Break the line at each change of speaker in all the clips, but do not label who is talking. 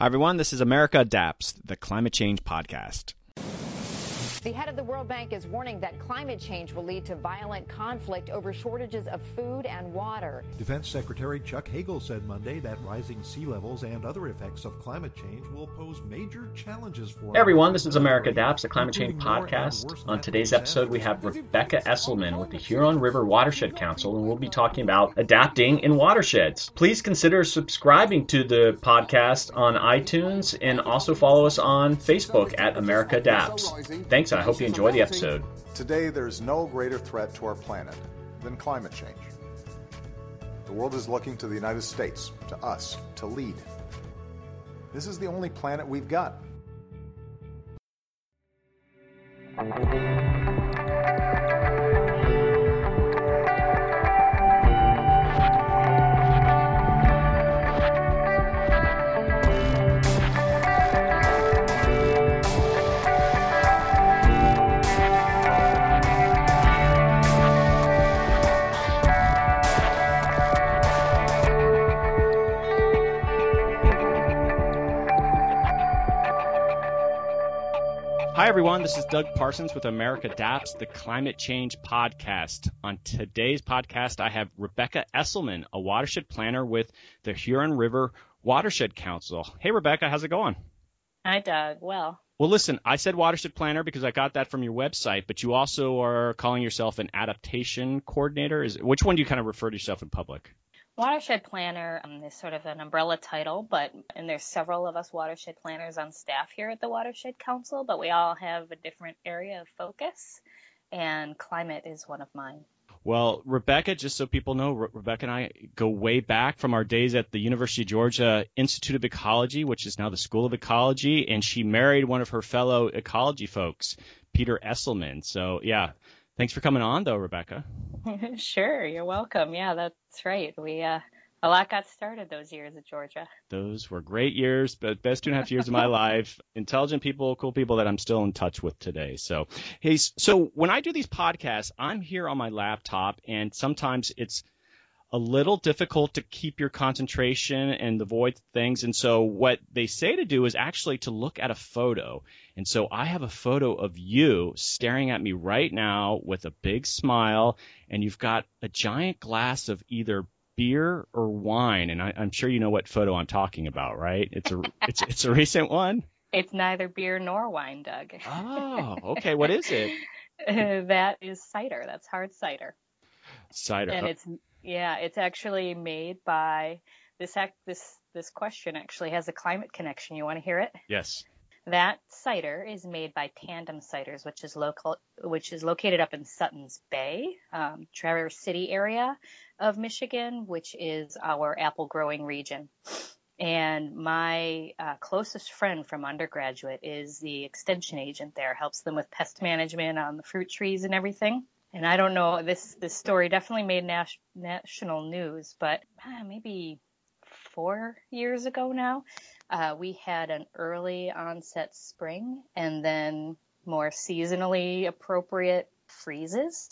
Hi, everyone. This is America Adapts, the climate change podcast.
The head of the World Bank is warning that climate change will lead to violent conflict over shortages of food and water.
Defense Secretary Chuck Hagel said Monday that rising sea levels and other effects of climate change will pose major challenges for.
Hey everyone, this is America Adapts, the climate change podcast. On today's episode, we have Rebecca Esselman with the Huron River Watershed Council, and we'll be talking about adapting in watersheds. Please consider subscribing to the podcast on iTunes and also follow us on Facebook at America Adapts. Thanks. I hope you enjoy the episode.
Today, there's no greater threat to our planet than climate change. The world is looking to the United States, to us, to lead. This is the only planet we've got.
Everyone. This is Doug Parsons with America Adapts, the climate change podcast. On today's podcast, I have Rebecca Esselman, a watershed planner with the Huron River Watershed Council. Hey, Rebecca, how's it going?
Hi, Doug. Well,
Well, listen, I said watershed planner because I got that from your website, but you also are calling yourself an adaptation coordinator. Is which one do you kind of refer to yourself in public?
Watershed planner um, is sort of an umbrella title, but and there's several of us watershed planners on staff here at the Watershed Council, but we all have a different area of focus, and climate is one of mine.
Well, Rebecca, just so people know, Re- Rebecca and I go way back from our days at the University of Georgia Institute of Ecology, which is now the School of Ecology, and she married one of her fellow ecology folks, Peter Esselman. So, yeah, thanks for coming on, though, Rebecca.
sure, you're welcome. Yeah, that's right. We uh, a lot got started those years at Georgia.
Those were great years, but best two and a half years of my life. Intelligent people, cool people that I'm still in touch with today. So, hey, so when I do these podcasts, I'm here on my laptop, and sometimes it's a little difficult to keep your concentration and avoid things. And so what they say to do is actually to look at a photo. And so I have a photo of you staring at me right now with a big smile, and you've got a giant glass of either beer or wine. And I, I'm sure you know what photo I'm talking about, right? It's a it's it's a recent one.
It's neither beer nor wine, Doug.
Oh, okay. What is it?
that is cider. That's hard cider.
Cider.
And it's yeah, it's actually made by this act this this question actually has a climate connection. You want to hear it?
yes.
That cider is made by Tandem Ciders, which is local, which is located up in Suttons Bay, um, Traverse City area of Michigan, which is our apple growing region. And my uh, closest friend from undergraduate is the extension agent there, helps them with pest management on the fruit trees and everything. And I don't know, this this story definitely made nas- national news, but uh, maybe four years ago now, uh, we had an early onset spring and then more seasonally appropriate freezes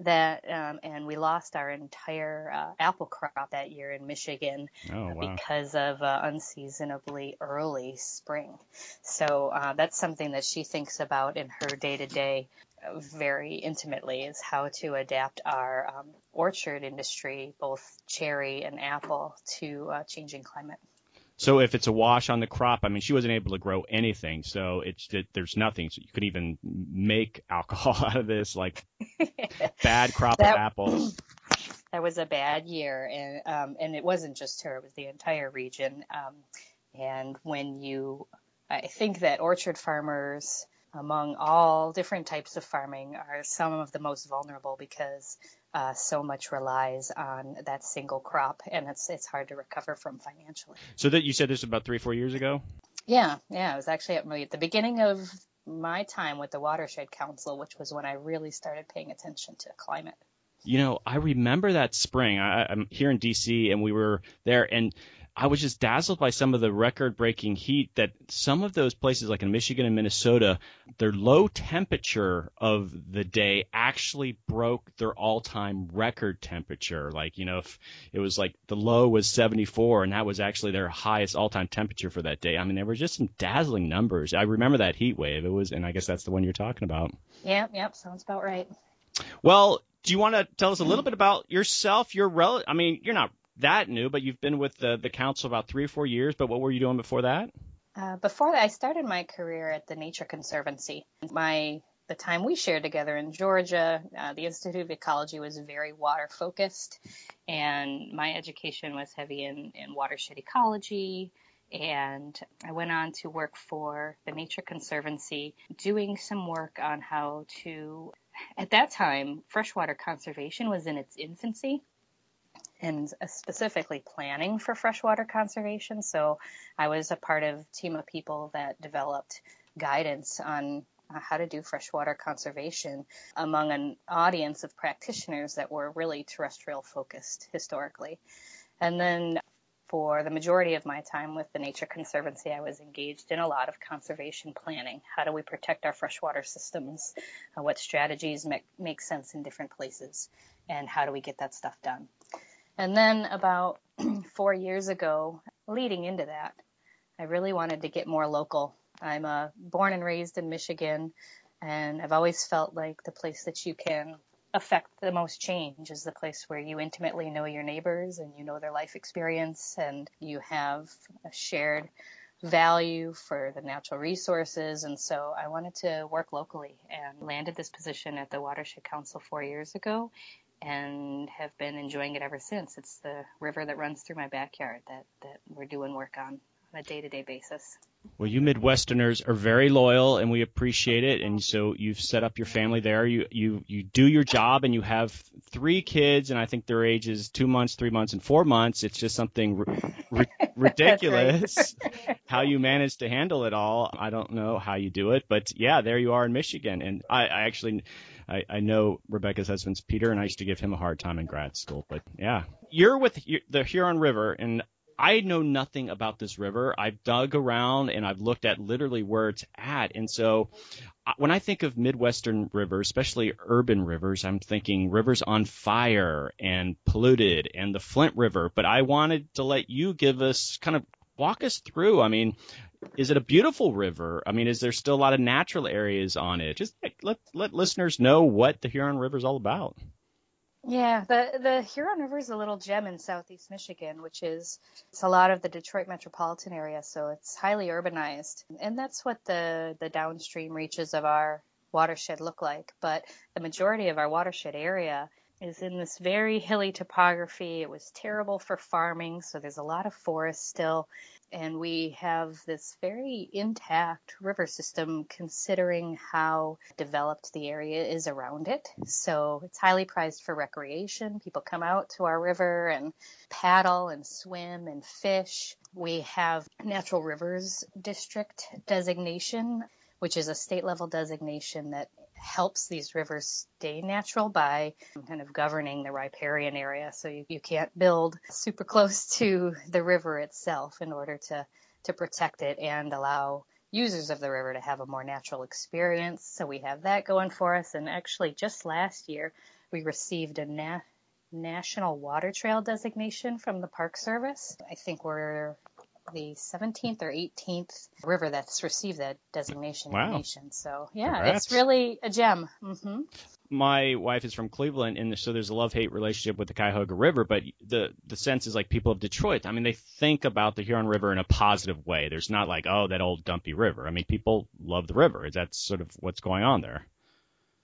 that um, and we lost our entire uh, apple crop that year in Michigan
Oh, wow.
because of uh, unseasonably early spring. So uh, that's something that she thinks about in her day to day very intimately is how to adapt our um, orchard industry, both cherry and apple, to uh, changing climate.
So if it's a wash on the crop, I mean, she wasn't able to grow anything, so it's there's nothing. So you could even make alcohol out of this, like bad crop
That-
of apples.
that was a bad year, and um, and it wasn't just her; it was the entire region. Um, and when you, I think that orchard farmers, among all different types of farming, are some of the most vulnerable because uh, so much relies on that single crop, and it's it's hard to recover from financially.
So that you said this about three, four years ago.
Yeah, yeah, it was actually at, at the beginning of my time with the Watershed Council, which was when I really started paying attention to climate.
You know, I remember that spring. I, I'm here in D.C. and we were there, and I was just dazzled by some of the record breaking heat that some of those places, like in Michigan and Minnesota, their low temperature of the day actually broke their all time record temperature. Like, you know, if it was like the low was 74 and that was actually their highest all time temperature for that day. I mean, there were just some dazzling numbers. I remember that heat wave. It was, and I guess that's the one you're talking about.
Yep, yep, sounds about right.
Well, do you want to tell us a little bit about yourself? You're rel- I mean, you're not that new, but you've been with the, the council about three or four years. But what were you doing before that?
Uh, before that, I started my career at the Nature Conservancy. My the time we shared together in Georgia, uh, the Institute of Ecology was very water focused, and my education was heavy in, in watershed ecology. And I went on to work for the Nature Conservancy, doing some work on how to. At that time, freshwater conservation was in its infancy and specifically planning for freshwater conservation. So I was a part of a team of people that developed guidance on how to do freshwater conservation among an audience of practitioners that were really terrestrial focused historically. And then for the majority of my time with the Nature Conservancy, I was engaged in a lot of conservation planning. How do we protect our freshwater systems? Uh, what strategies make, make sense in different places? And how do we get that stuff done? And then about four years ago, leading into that, I really wanted to get more local. I'm uh, born and raised in Michigan, and I've always felt like the place that you can affect the most change is the place where you intimately know your neighbors and you know their life experience and you have a shared value for the natural resources. And so I wanted to work locally and landed this position at the Watershed Council four years ago and have been enjoying it ever since. It's the river that runs through my backyard that, that we're doing work on on a day to day basis.
Well, you Midwesterners are very loyal, and we appreciate it. And so you've set up your family there. You you you do your job, and you have three kids, and I think their ages two months, three months, and four months. It's just something r- ridiculous how you manage to handle it all. I don't know how you do it, but yeah, there you are in Michigan, and I, I actually I, I know Rebecca's husband's Peter, and I used to give him a hard time in grad school. But yeah, you're with the Huron River, and I know nothing about this river. I've dug around and I've looked at literally where it's at. And so when I think of Midwestern rivers, especially urban rivers, I'm thinking rivers on fire and polluted and the Flint River. But I wanted to let you give us kind of walk us through. I mean, is it a beautiful river? I mean, is there still a lot of natural areas on it? Just let let listeners know what the Huron River is all about.
Yeah, the the Huron River is a little gem in southeast Michigan, which is it's a lot of the Detroit metropolitan area, so it's highly urbanized, and that's what the the downstream reaches of our watershed look like. But the majority of our watershed area is in this very hilly topography. It was terrible for farming, so there's a lot of forest still and we have this very intact river system considering how developed the area is around it. So it's highly prized for recreation. People come out to our river and paddle and swim and fish. We have natural rivers district designation, which is a state level designation that helps these rivers stay natural by kind of governing the riparian area. So you, you can't build super close to the river itself in order to, to protect it and allow users of the river to have a more natural experience. So we have that going for us. And actually, just last year, we received a na- National Water Trail designation from the Park Service. I think we're the 17th or 18th river that's received that designation wow. in the nation. So yeah, Congrats. it's really a gem. Mm-hmm.
My wife is from Cleveland, and so there's a love-hate relationship with the Cuyahoga River. But the the sense is like people of Detroit. I mean, they think about the Huron River in a positive way. There's not like, oh, that old dumpy river. I mean, people love the river. That's sort of what's going on there.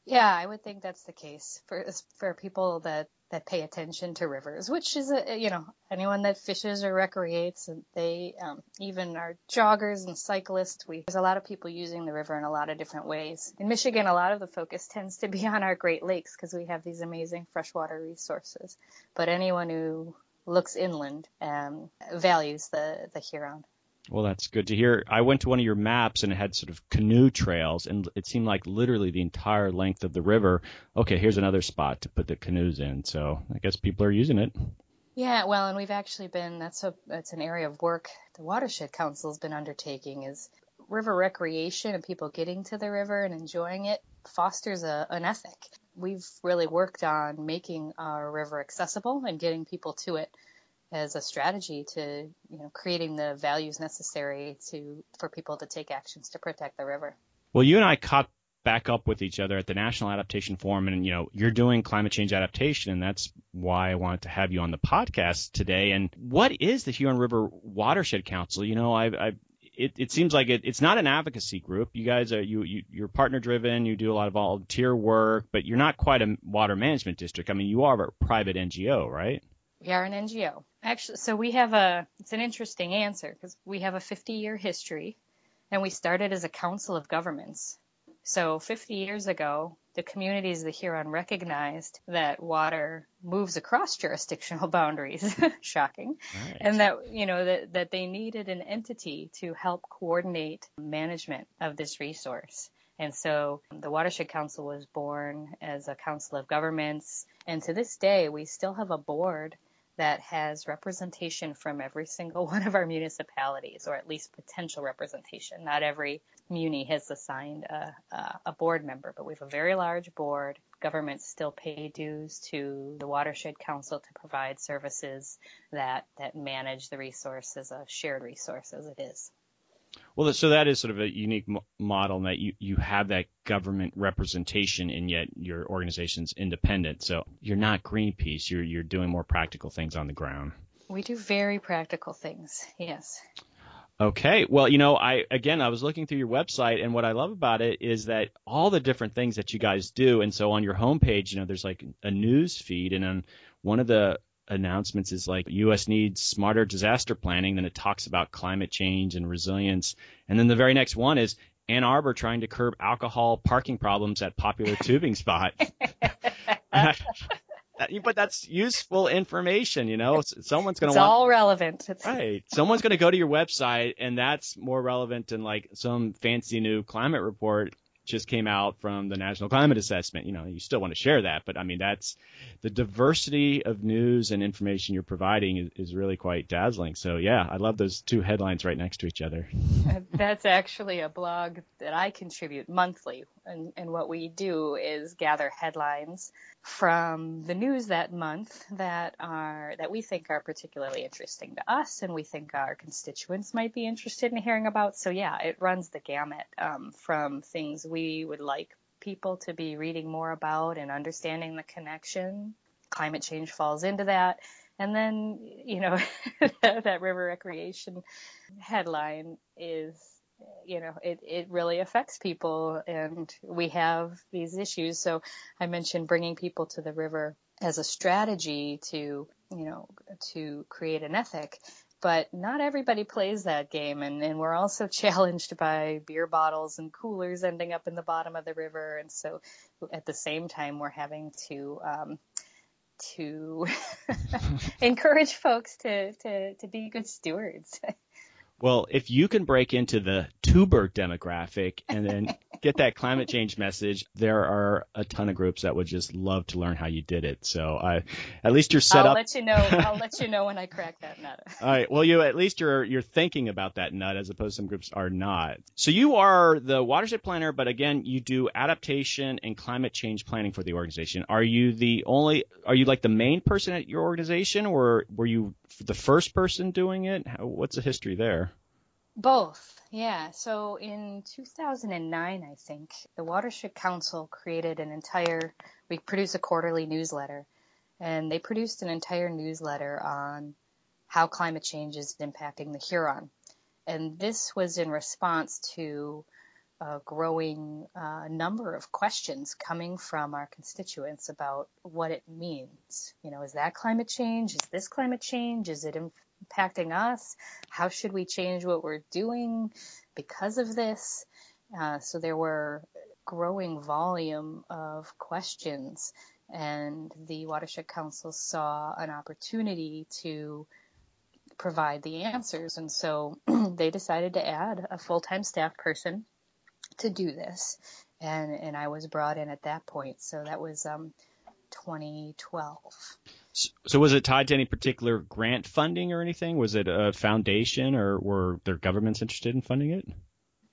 Yeah, I would think that's the case for for people that that pay attention to rivers, which is a you know anyone that fishes or recreates, and they um, even are joggers and cyclists. We there's a lot of people using the river in a lot of different ways. In Michigan, a lot of the focus tends to be on our Great Lakes because we have these amazing freshwater resources. But anyone who looks inland um, values the the Huron.
Well, that's good to hear. I went to one of your maps and it had sort of canoe trails, and it seemed like literally the entire length of the river. Okay, here's another spot to put the canoes in. So I guess people are using it.
Yeah, well, and we've actually been that's a that's an area of work the Watershed Council has been undertaking is river recreation and people getting to the river and enjoying it fosters a, an ethic. We've really worked on making our river accessible and getting people to it as a strategy to, you know, creating the values necessary to for people to take actions to protect the river.
Well, you and I caught back up with each other at the National Adaptation Forum, and you know, you're doing climate change adaptation, and that's why I wanted to have you on the podcast today. And what is the Huron River Watershed Council? You know, I, I it, it seems like it, it's not an advocacy group. You guys are you, you you're partner driven. You do a lot of volunteer work, but you're not quite a water management district. I mean, you are a private NGO, right?
We are an NGO. Actually, so we have a, it's an interesting answer because we have a 50 year history and we started as a council of governments. So 50 years ago, the communities of the Huron recognized that water moves across jurisdictional boundaries. Shocking. Right. And that, you know, that, that they needed an entity to help coordinate management of this resource. And so the Watershed Council was born as a council of governments. And to this day, we still have a board that has representation from every single one of our municipalities, or at least potential representation. Not every muni has assigned a, a, board member, but we have a very large board. Governments still pay dues to the Watershed Council to provide services that, that manage the resource as a uh, shared resource as it is.
Well, so that is sort of a unique model in that you, you have that government representation and yet your organization's independent. So you're not Greenpeace. You're, you're doing more practical things on the ground.
We do very practical things. Yes.
Okay. Well, you know, I again, I was looking through your website, and what I love about it is that all the different things that you guys do. And so on your homepage, you know, there's like a news feed, and on one of the announcements is like U.S. needs smarter disaster planning. Then it talks about climate change and resilience. And then the very next one is Ann Arbor trying to curb alcohol parking problems at popular tubing spot. but that's useful information, you know. Someone's going
to
want.
all relevant.
It's... Right. Someone's going to go to your website, and that's more relevant than like some fancy new climate report just came out from the National Climate Assessment. You know, you still want to share that, but I mean, that's the diversity of news and information you're providing is, is really quite dazzling. So yeah, I love those two headlines right next to each other.
that's actually a blog that I contribute monthly, and, and what we do is gather headlines from the news that month that are that we think are particularly interesting to us and we think our constituents might be interested in hearing about. So yeah, it runs the gamut um, from things we would like people to be reading more about and understanding the connection. Climate change falls into that. And then, you know, that river recreation headline is you know, it, it really affects people and we have these issues. So I mentioned bringing people to the river as a strategy to, you know, to create an ethic. But not everybody plays that game, and, and we're also challenged by beer bottles and coolers ending up in the bottom of the river. And so, at the same time, we're having to um, to encourage folks to, to, to be good stewards.
Well, if you can break into the tuber demographic and then get that climate change message, there are a ton of groups that would just love to learn how you did it. So I, at least you're set
I'll
up.
I'll let you know. I'll let you know when I crack that nut.
All right. Well, you at least you're you're thinking about that nut as opposed to some groups are not. So you are the watershed planner, but again, you do adaptation and climate change planning for the organization. Are you the only? Are you like the main person at your organization, or were you the first person doing it? What's the history there?
Both, yeah. So in 2009, I think, the Watershed Council created an entire, we produce a quarterly newsletter, and they produced an entire newsletter on how climate change is impacting the Huron. And this was in response to a growing uh, number of questions coming from our constituents about what it means. You know, is that climate change? Is this climate change? Is it impacting us? How should we change what we're doing because of this? Uh, so there were growing volume of questions and the Watershed Council saw an opportunity to provide the answers. And so they decided to add a full-time staff person to do this. And, and I was brought in at that point. So that was, um, 2012.
So was it tied to any particular grant funding or anything? Was it a foundation or were there governments interested in funding it?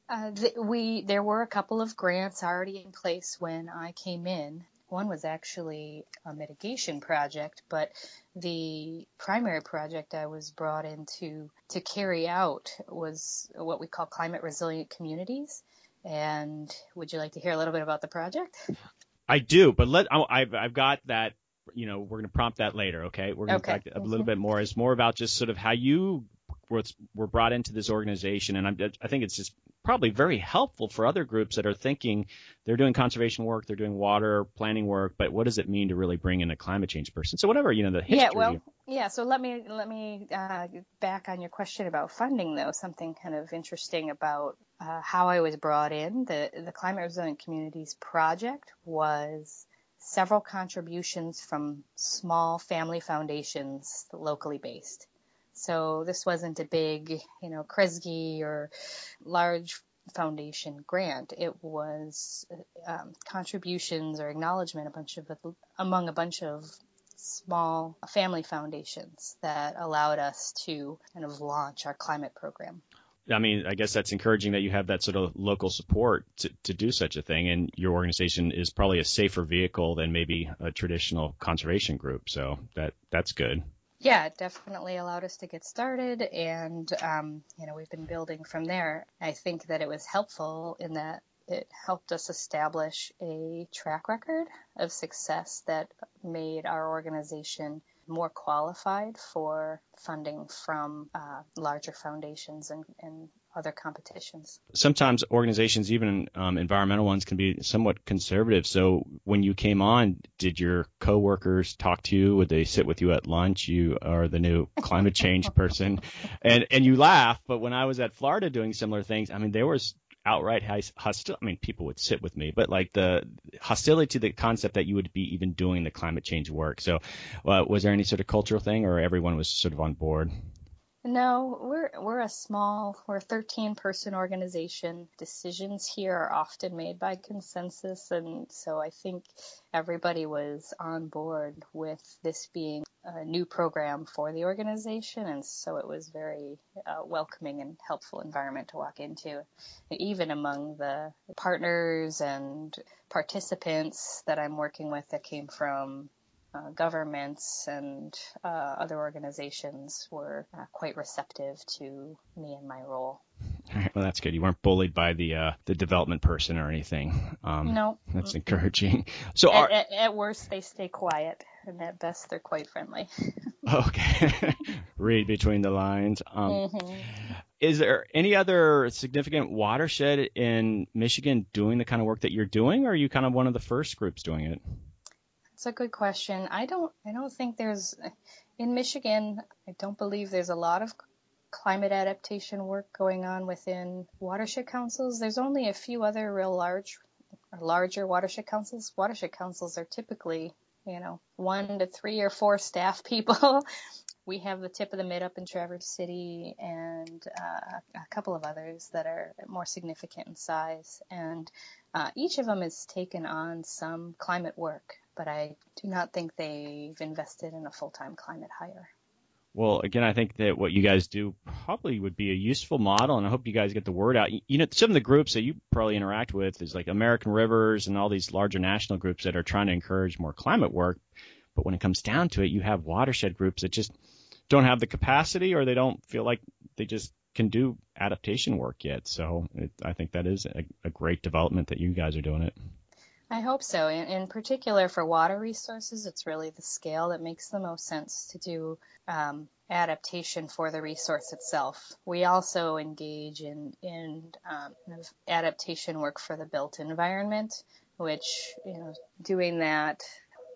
Uh, th- we there were a couple of grants already in place when I came in. One was actually a mitigation project, but the primary project I was brought in to, to carry out was what we call climate resilient communities. And would you like to hear a little bit about the project?
I do, but let I've I've got that. You know, we're going to prompt that later. Okay, we're going to
okay.
talk a little bit more. It's more about just sort of how you were brought into this organization, and I'm, I think it's just probably very helpful for other groups that are thinking they're doing conservation work, they're doing water planning work, but what does it mean to really bring in a climate change person? So whatever you know the history.
Yeah, well, yeah. So let me let me uh, back on your question about funding, though. Something kind of interesting about uh, how I was brought in. The the Climate Resilient Communities project was several contributions from small family foundations locally based. So this wasn't a big, you know, Kresge or large foundation grant. It was um, contributions or acknowledgement a bunch of among a bunch of small family foundations that allowed us to kind of launch our climate program.
I mean, I guess that's encouraging that you have that sort of local support to, to do such a thing, and your organization is probably a safer vehicle than maybe a traditional conservation group. So that that's good.
Yeah, it definitely allowed us to get started, and um, you know we've been building from there. I think that it was helpful in that it helped us establish a track record of success that made our organization more qualified for funding from uh, larger foundations and, and other competitions.
Sometimes organizations, even um, environmental ones, can be somewhat conservative. So when you came on, did your coworkers talk to you? Would they sit with you at lunch? You are the new climate change person, and and you laugh. But when I was at Florida doing similar things, I mean, there was outright hostile. I mean, people would sit with me, but like the hostility to the concept that you would be even doing the climate change work. So, uh, was there any sort of cultural thing, or everyone was sort of on board?
No, we're we're a small, we're a 13 person organization. Decisions here are often made by consensus, and so I think everybody was on board with this being a new program for the organization, and so it was very uh, welcoming and helpful environment to walk into. Even among the partners and participants that I'm working with that came from uh, governments and uh, other organizations were uh, quite receptive to me and my role.
All right, well, that's good. You weren't bullied by the uh, the development person or anything.
Um, no,
that's encouraging. So,
at, are... at, at, worst, they stay quiet, and at best, they're quite friendly.
okay, read between the lines. Um, mm-hmm. Is there any other significant watershed in Michigan doing the kind of work that you're doing, or are you kind of one of the first groups doing it?
It's a good question. I don't I don't think there's in Michigan, I don't believe there's a lot of climate adaptation work going on within watershed councils. There's only a few other real large or larger watershed councils. Watershed councils are typically, you know, one to three or four staff people. we have the Tip of the Mitt up in Traverse City and uh, a couple of others that are more significant in size. And uh, each of them has taken on some climate work but I do not think they've invested in a full-time climate hire.
Well, again, I think that what you guys do probably would be a useful model, and I hope you guys get the word out. You know, some of the groups that you probably interact with is like American Rivers and all these larger national groups that are trying to encourage more climate work. But when it comes down to it, you have watershed groups that just don't have the capacity or they don't feel like they just can do adaptation work yet. So it, I think that is a, a great development that you guys are doing it.
I hope so. In, in, particular, for water resources, it's really the scale that makes the most sense to do um, adaptation for the resource itself. We also engage in in um, adaptation work for the built environment, which you know, doing that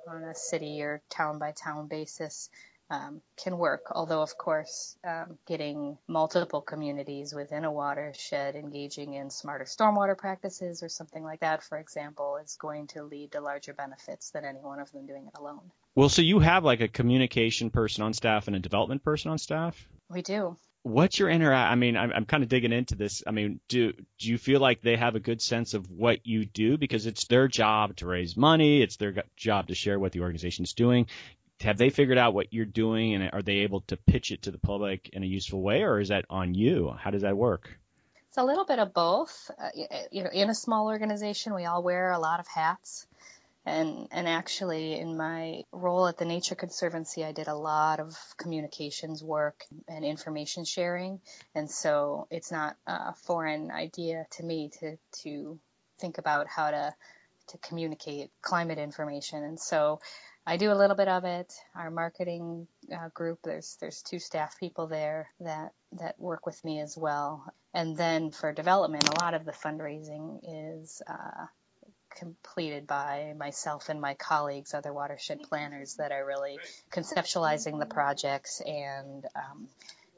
on a city or town by town basis um, can work. Although, of course, um, getting multiple communities within a watershed engaging in smarter stormwater practices or something like that, for example, is going to lead to larger benefits than any one of them doing it alone.
Well, so you have like a communication person on staff and a development person on staff?
We do.
What's your interact? I mean, I'm, I'm kind of digging into this. I mean, do do you feel like they have a good sense of what you do because it's their job to raise money, it's their job to share what the organization is doing have they figured out what you're doing and are they able to pitch it to the public in a useful way or is that on you? How does that work?
It's a little bit of both. Uh, you know, in a small organization, we all wear a lot of hats. And, and actually, in my role at the Nature Conservancy, I did a lot of communications work and information sharing. And so it's not a foreign idea to me to, to think about how to, to communicate climate information. And so I do a little bit of it. Our marketing uh, group, there's there's two staff people there that that work with me as well. And then for development, a lot of the fundraising is uh, completed by myself and my colleagues, other watershed planners that are really conceptualizing the projects and um,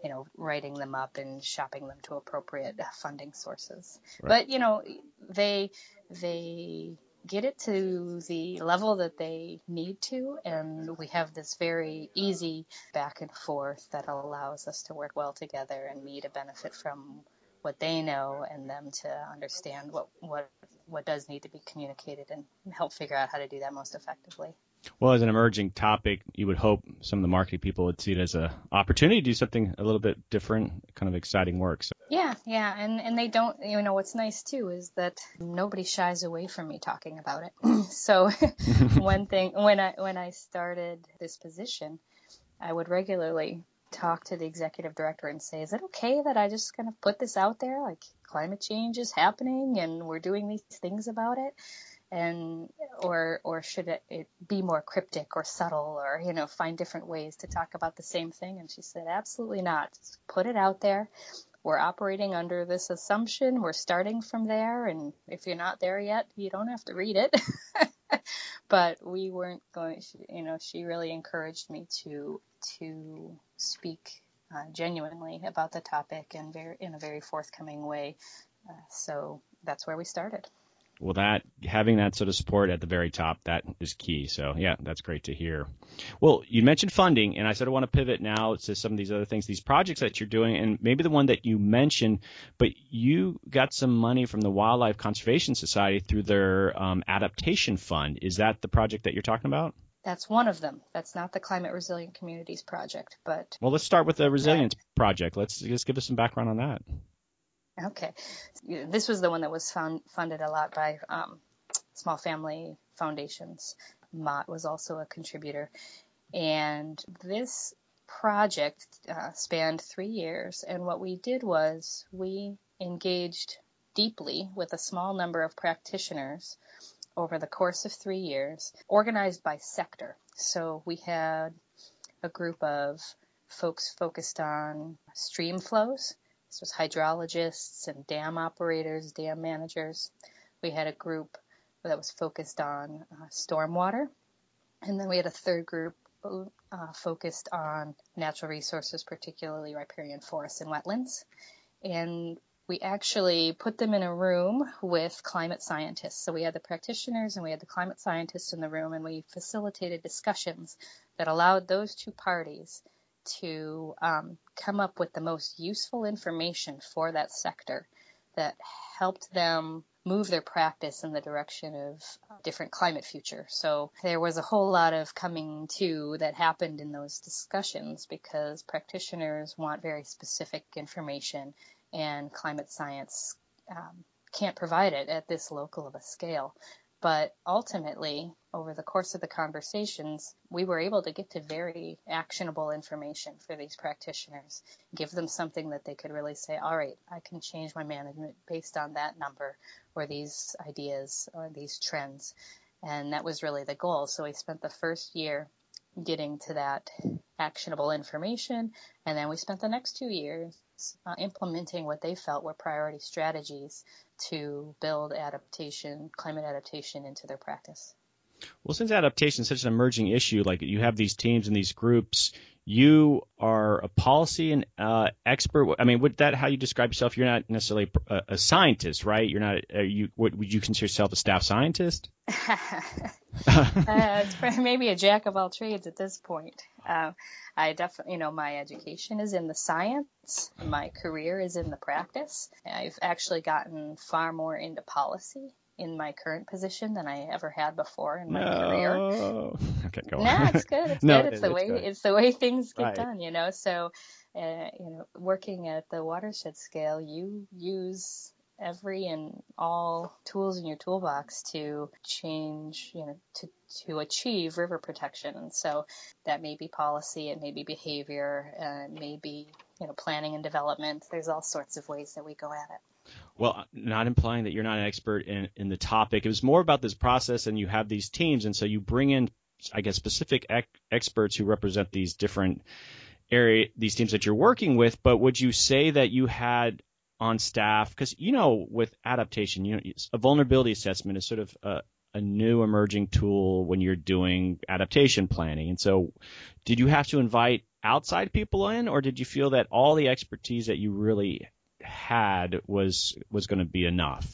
you know writing them up and shopping them to appropriate funding sources. Right. But you know they they get it to the level that they need to, and we have this very easy back and forth that allows us to work well together and me to benefit from what they know and them to understand what what what does need to be communicated and help figure out how to do that most effectively.
Well, as an emerging topic, you would hope some of the marketing people would see it as an opportunity to do something a little bit different, kind of exciting work. So.
Yeah, yeah, and and they don't. You know, what's nice too is that nobody shies away from me talking about it. so, one thing when I when I started this position, I would regularly talk to the executive director and say, is it okay that I just kind of put this out there? Like climate change is happening and we're doing these things about it. And, or, or should it, it be more cryptic or subtle or, you know, find different ways to talk about the same thing? And she said, absolutely not. Just put it out there. We're operating under this assumption. We're starting from there. And if you're not there yet, you don't have to read it. but we weren't going, you know, she really encouraged me to, to speak uh, genuinely about the topic and very, in a very forthcoming way. Uh, so that's where we started.
Well, that having that sort of support at the very top that is key. So yeah, that's great to hear. Well, you mentioned funding, and I sort of want to pivot now to some of these other things, these projects that you're doing, and maybe the one that you mentioned. But you got some money from the Wildlife Conservation Society through their um, adaptation fund. Is that the project that you're talking about?
That's one of them. That's not the Climate Resilient Communities project, but.
Well, let's start with the Resilience project. Let's just give us some background on that.
Okay. This was the one that was fund, funded a lot by um, small family foundations. Mott was also a contributor. And this project uh, spanned three years. And what we did was we engaged deeply with a small number of practitioners over the course of three years, organized by sector. So we had a group of folks focused on stream flows. This was hydrologists and dam operators, dam managers. We had a group that was focused on uh, stormwater. And then we had a third group uh, focused on natural resources, particularly riparian forests and wetlands. And we actually put them in a room with climate scientists. So we had the practitioners and we had the climate scientists in the room, and we facilitated discussions that allowed those two parties to um, come up with the most useful information for that sector that helped them move their practice in the direction of a different climate future. So there was a whole lot of coming to that happened in those discussions because practitioners want very specific information and climate science um, can't provide it at this local of a scale. But ultimately, over the course of the conversations, we were able to get to very actionable information for these practitioners, give them something that they could really say, all right, I can change my management based on that number or these ideas or these trends. And that was really the goal. So we spent the first year getting to that actionable information. And then we spent the next two years uh, implementing what they felt were priority strategies to build adaptation, climate adaptation into their practice.
Well, since adaptation is such an emerging issue, like you have these teams and these groups, you are a policy and uh, expert. I mean, would that how you describe yourself? You're not necessarily a, a scientist, right? You're not. you what, would you consider yourself a staff scientist?
uh, maybe a jack of all trades at this point. Uh, I definitely, you know, my education is in the science. My career is in the practice. I've actually gotten far more into policy in my current position than I ever had before in my
no.
career.
Okay, go on.
Nah, it's good. It's
no,
good. It's
it,
the
it's
way
good.
it's the way things get
Right.
done, you know. So, uh, you know, working at the watershed scale, you use every and all tools in your toolbox to change, you know, to to achieve river protection. And so that may be policy, it may be behavior, uh, it may be you know planning and development. There's all sorts of ways that we go at it.
Well, not implying that you're not an expert in, in the topic. It was more about this process, and you have these teams, and so you bring in, I guess, specific ec- experts who represent these different area, these teams that you're working with. But would you say that you had on staff, because you know, with adaptation, you know, a vulnerability assessment is sort of a, a new emerging tool when you're doing adaptation planning, and so did you have to invite outside people in, or did you feel that all the expertise that you really had was was going to be enough.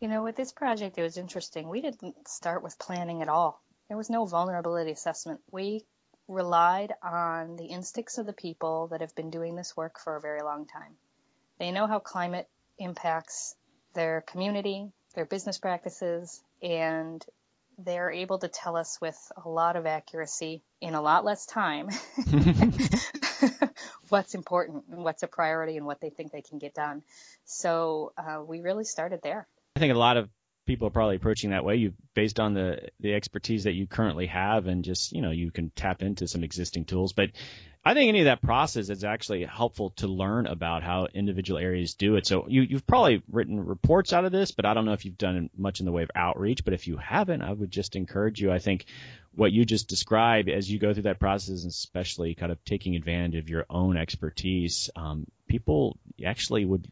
You know, with this project, it was interesting. We didn't start with planning at all. There was no vulnerability assessment. We relied on the instincts of the people that have been doing this work for a very long time. They know how climate impacts their community, their business practices, and they're able to tell us with a lot of accuracy in a lot less time what's important and what's a priority and what they think they can get done. So uh, we really started there.
I think a lot of people are probably approaching that way. You based on the the expertise that you currently have, and just you know you can tap into some existing tools. But I think any of that process is actually helpful to learn about how individual areas do it. So you you've probably written reports out of this, but I don't know if you've done much in the way of outreach. But if you haven't, I would just encourage you. I think what you just described as you go through that process, and especially kind of taking advantage of your own expertise, um, people actually would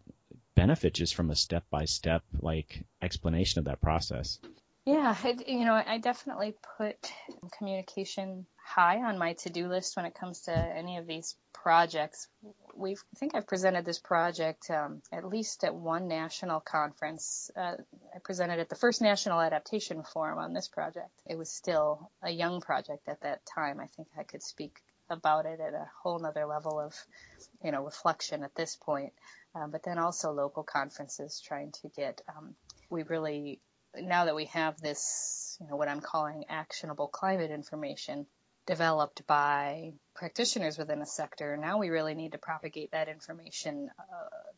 benefit just from a step by step like explanation of that process.
Yeah, it, you know, I definitely put communication high on my to-do list when it comes to any of these projects. We I think I've presented this project um, at least at one national conference. Uh, I presented at the first National Adaptation Forum on this project. It was still a young project at that time. I think I could speak about it at a whole nother level of, you know, reflection at this point. Um, but then also local conferences trying to get, um, we really, now that we have this, you know, what I'm calling actionable climate information developed by practitioners within a sector, now we really need to propagate that information uh,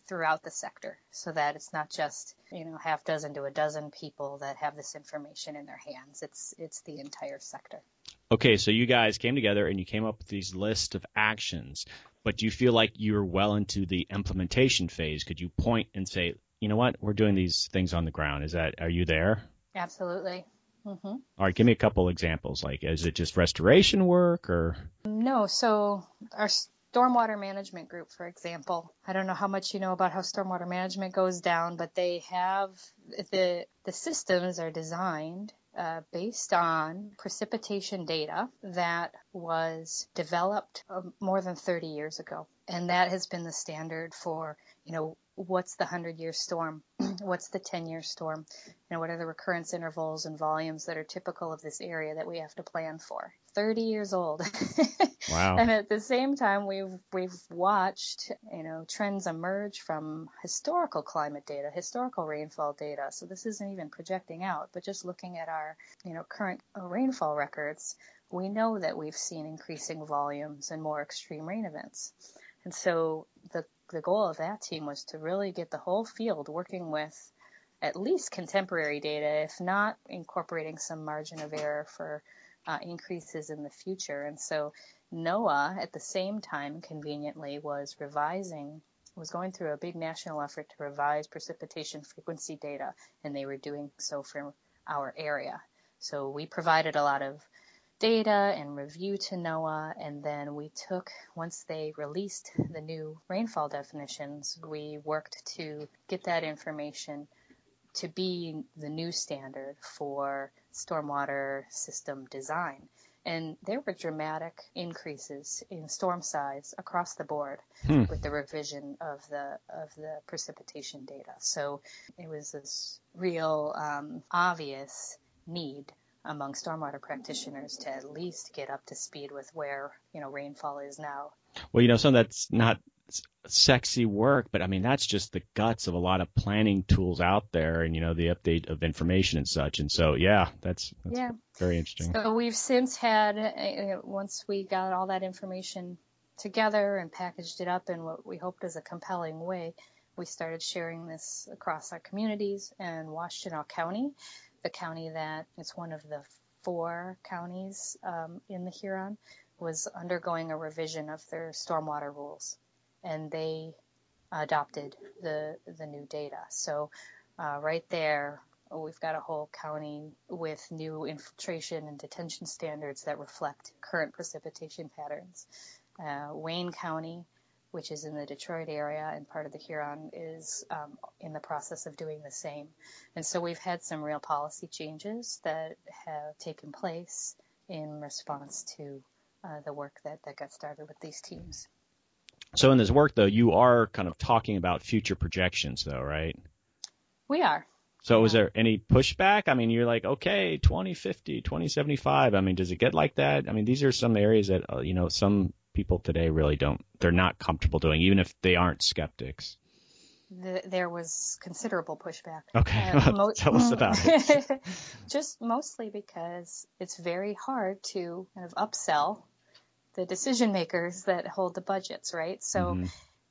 throughout the sector so that it's not just, you know, half dozen to a dozen people that have this information in their hands. It's, it's the entire sector.
Okay, so you guys came together and you came up with these list of actions, but do you feel like you're well into the implementation phase? Could you point and say, you know what, we're doing these things on the ground? Is that are you there?
Absolutely. Mm-hmm.
All right, give me a couple examples. Like, is it just restoration work or?
No, so our stormwater management group, for example, I don't know how much you know about how stormwater management goes down, but they have the the systems are designed uh, based on precipitation data that was developed uh, more than 30 years ago. And that has been the standard for, you know, what's the 100 year storm? what's the 10 year storm? Know, what are the recurrence intervals and volumes that are typical of this area that we have to plan for? 30 years old.
Wow.
and at the same time, we've, we've watched, you know, trends emerge from historical climate data, historical rainfall data. So this isn't even projecting out, but just looking at our, you know, current rainfall records, we know that we've seen increasing volumes and more extreme rain events. And so the the goal of that team was to really get the whole field working with at least contemporary data, if not incorporating some margin of error for uh, increases in the future. And so NOAA at the same time conveniently was revising was going through a big national effort to revise precipitation frequency data and they were doing so for our area. So we provided a lot of data and review to NOAA, and then we took, once they released the new rainfall definitions, we worked to get that information to be the new standard for stormwater system design. And there were dramatic increases in storm size across the board
Hmm.
with the revision of the of the precipitation data. So it was this real um, obvious need among stormwater practitioners to at least get up to speed with where you know rainfall is now.
Well, you know, something that's not sexy work, but I mean that's just the guts of a lot of planning tools out there, and you know the update of information and such. And so, yeah, that's, that's yeah. very interesting.
So we've since had uh, once we got all that information together and packaged it up in what we hoped is a compelling way, we started sharing this across our communities and Washtenaw County, the county that is one of the four counties um, in the Huron, was undergoing a revision of their stormwater rules and they adopted the the new data. So uh, right there, we've got a whole county with new infiltration and detention standards that reflect current precipitation patterns. Uh, Wayne County, which is in the Detroit area and part of the Huron, is um, in the process of doing the same. And so we've had some real policy changes that have taken place in response to uh, the work that, that got started with these teams.
So in this work, though, you are kind of talking about future projections, though, right?
We are.
So was there any pushback? I mean, you're like, okay, 2050, 2075. I mean, does it get like that? I mean, these are some areas that, uh, you know, some people today really don't, they're not comfortable doing, even if they aren't skeptics.
The, there was considerable pushback.
Okay, uh, mo- tell us about it.
Just mostly because it's very hard to kind of upsell the decision makers that hold the budgets, right? So,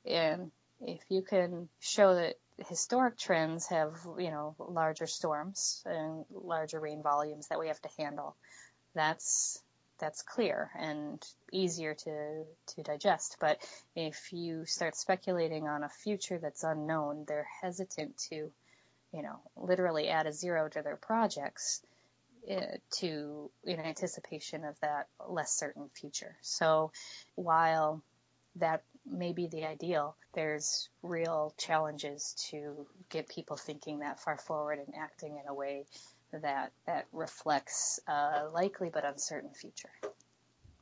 mm-hmm. if you can show that historic trends have, you know, larger storms and larger rain volumes that we have to handle, that's that's clear and easier to to digest. But if you start speculating on a future that's unknown, they're hesitant to, you know, literally add a zero to their projects uh, to in anticipation of that less certain future. So while that may be the ideal, there's real challenges to get people thinking that far forward and acting in a way that that reflects a likely but uncertain future.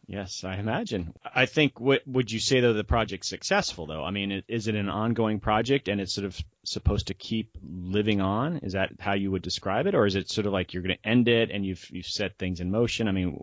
Yes, I imagine. I think. What would you say though the project's successful though? I mean, is it an ongoing project and it's sort of supposed to keep living on? Is that how you would describe it, or is it sort of like you're going to end it and you've you've set things in motion? I mean,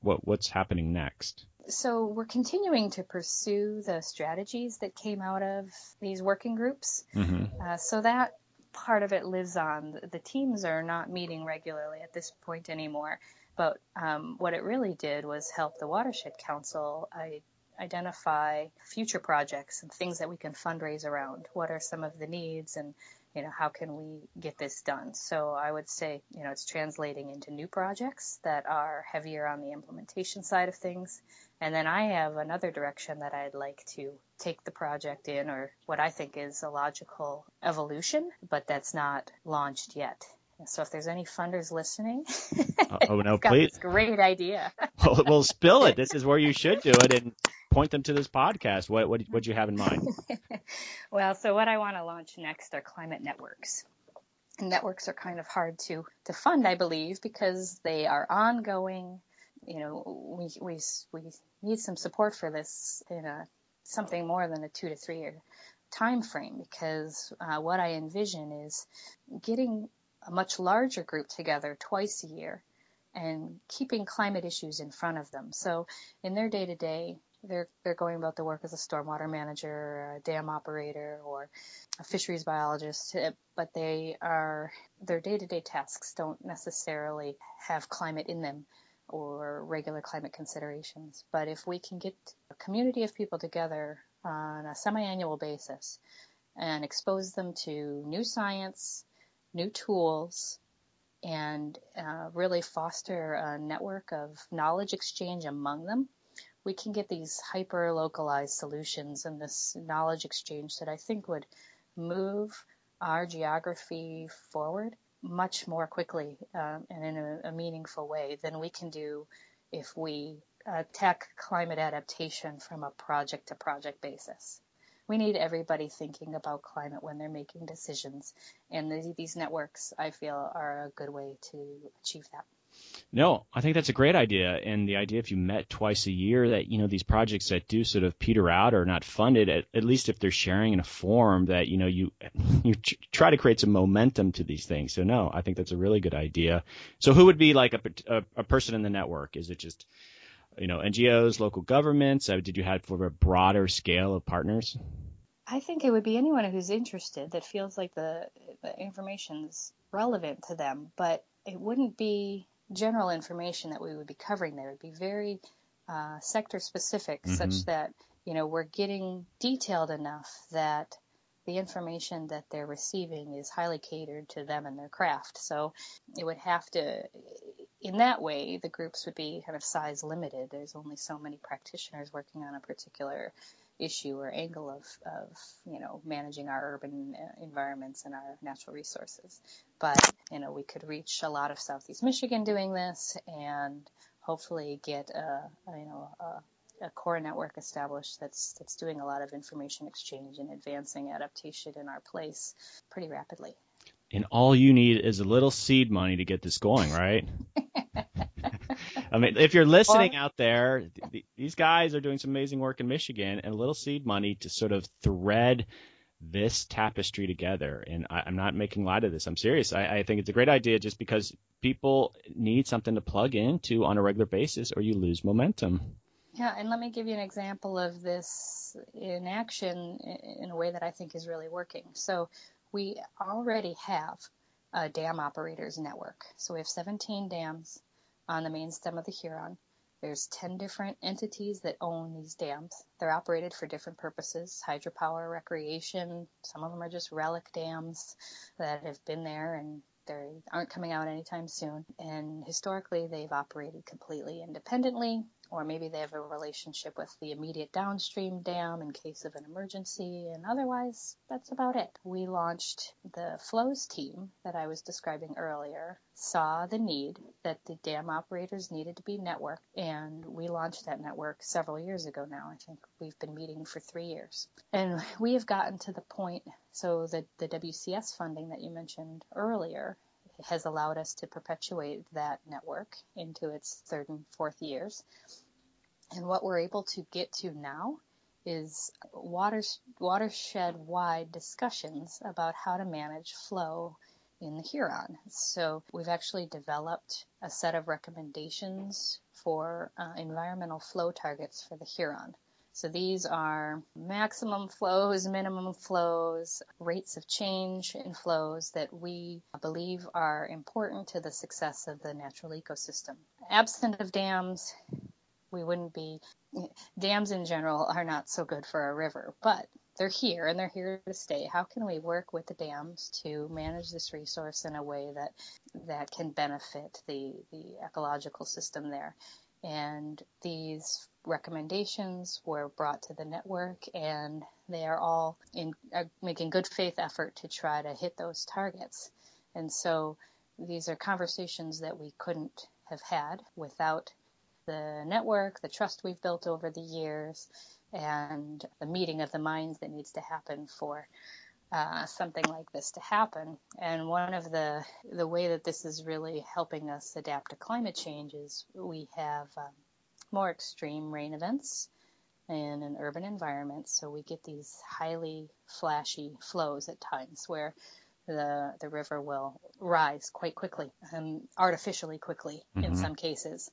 what what's happening next?
So we're continuing to pursue the strategies that came out of these working groups. Mm-hmm. Uh, so that part of it lives on. The teams are not meeting regularly at this point anymore. But um, what it really did was help the Watershed Council I, identify future projects and things that we can fundraise around. What are some of the needs and you know how can we get this done? So I would say you know it's translating into new projects that are heavier on the implementation side of things. And then I have another direction that I'd like to take the project in, or what I think is a logical evolution, but that's not launched yet. So if there's any funders listening,
oh no, please,
great idea.
well, well, spill it. This is where you should do it, and point them to this podcast. What what what do you have in mind?
well, so what I want to launch next are climate networks. And networks are kind of hard to to fund, I believe, because they are ongoing. You know, we we we need some support for this in a something more than a two to three year time frame because uh, what I envision is getting a much larger group together twice a year and keeping climate issues in front of them. So in their day to day, they're they're going about the work as a stormwater manager, a dam operator, or a fisheries biologist, eh, but they are their day to day tasks don't necessarily have climate in them or regular climate considerations. But if we can get a community of people together on a semi-annual basis and expose them to new science, new tools and uh, really foster a network of knowledge exchange among them, we can get these hyper localized solutions and this knowledge exchange that I think would move our geography forward much more quickly um, and in a, a, meaningful way than we can do if we attack climate adaptation from a project to project basis we need everybody thinking about climate when they're making decisions. And the, these networks, I feel, are a good way to achieve that.
No, I think that's a great idea. And the idea if you met twice a year that, you know, these projects that do sort of peter out or not funded, at, at least if they're sharing in a form that, you know, you, you try to create some momentum to these things. So no, I think that's a really good idea. So who would be like a, a, a person in the network? Is it just you know, NGOs, local governments? Uh, did you have for a broader scale of partners?
I think it would be anyone who's interested that feels like the, the information's relevant to them, but it wouldn't be general information that we would be covering there. It would be very uh, sector specific, mm-hmm. such that you know we're getting detailed enough that the information that they're receiving is highly catered to them and their craft. So it would have to, in that way, the groups would be kind of size limited. There's only so many practitioners working on a particular issue or angle of, of you know managing our urban uh, environments and our natural resources. But you know we could reach a lot of Southeast Michigan doing this and hopefully get a, you know a, a core network established that's that's doing a lot of information exchange and advancing adaptation in our place pretty rapidly.
And all you need is a little seed money to get this going, right? I mean, if you're listening out there, th- these guys are doing some amazing work in Michigan, and a little seed money to sort of thread this tapestry together. And I, am not making light of this. I'm serious. I, I, think it's a great idea just because people need something to plug into on a regular basis, or you lose momentum.
Yeah, and let me give you an example of this in action in a way that I think is really working. So we already have a dam operators network. So we have 17 dams on the main stem of the Huron. There's 10 different entities that own these dams. They're operated for different purposes, hydropower, recreation. Some of them are just relic dams that have been there and they aren't coming out anytime soon. And historically, they've operated completely independently or maybe they have a relationship with the immediate downstream dam in case of an emergency, and otherwise, that's about it. We launched the flows team that I was describing earlier, saw the need that the dam operators needed to be networked, and we launched that network several years ago now. I think we've been meeting for three years. And we have gotten to the point, so the, the WCS funding that you mentioned earlier has allowed us to perpetuate that network into its third and fourth years. And what we're able to get to now is water, watershed wide discussions about how to manage flow in the Huron. So we've actually developed a set of recommendations for uh, environmental flow targets for the Huron. So these are maximum flows, minimum flows, rates of change in flows that we believe are important to the success of the natural ecosystem. Absent of dams, we wouldn't be, dams in general are not so good for a river, but they're here and they're here to stay. How can we work with the dams to manage this resource in a way that that can benefit the the ecological system there? And these recommendations were brought to the network, and they are all in are making good faith effort to try to hit those targets. And so these are conversations that we couldn't have had without the network, the trust we've built over the years, and the meeting of the minds that needs to happen for uh, something like this to happen. And one of the the way that this is really helping us adapt to climate change is we have um, more extreme rain events in an urban environment. So we get these highly flashy flows at times where the the river will rise quite quickly and artificially quickly mm-hmm. in some cases.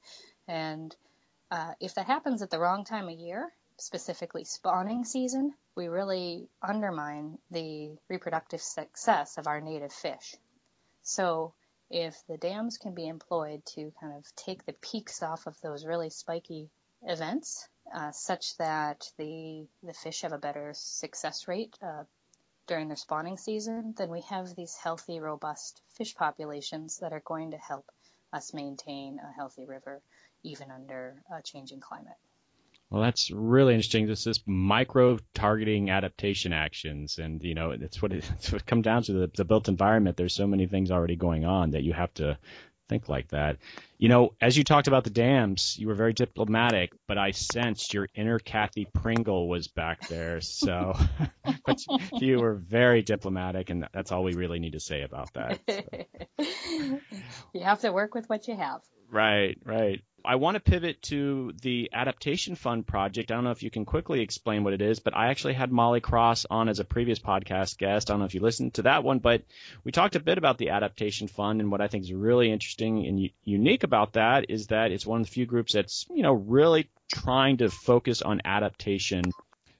And uh, if that happens at the wrong time of year, specifically spawning season, we really undermine the reproductive success of our native fish. So if the dams can be employed to kind of take the peaks off of those really spiky events, uh, such that the the fish have a better success rate uh, during their spawning season, then we have these healthy, robust fish populations that are going to help us maintain a healthy river even under a changing climate.
Well, that's really interesting. This is micro targeting adaptation actions, and you know, it's what it, it's what it comes down to the, the built environment. There's so many things already going on that you have to think like that. You know, as you talked about the dams, you were very diplomatic, but I sensed your inner Kathy Pringle was back there. So, but you were very diplomatic, and that's all we really need to say about that.
So. you have to work with what you have.
Right, right I want to pivot to the Adaptation Fund project. I don't know if you can quickly explain what it is, but I actually had Molly Cross on as a previous podcast guest. I don't know if you listened to that one, but we talked a bit about the Adaptation Fund and what I think is really interesting and u- unique about that is that it's one of the few groups that's, you know, really trying to focus on adaptation.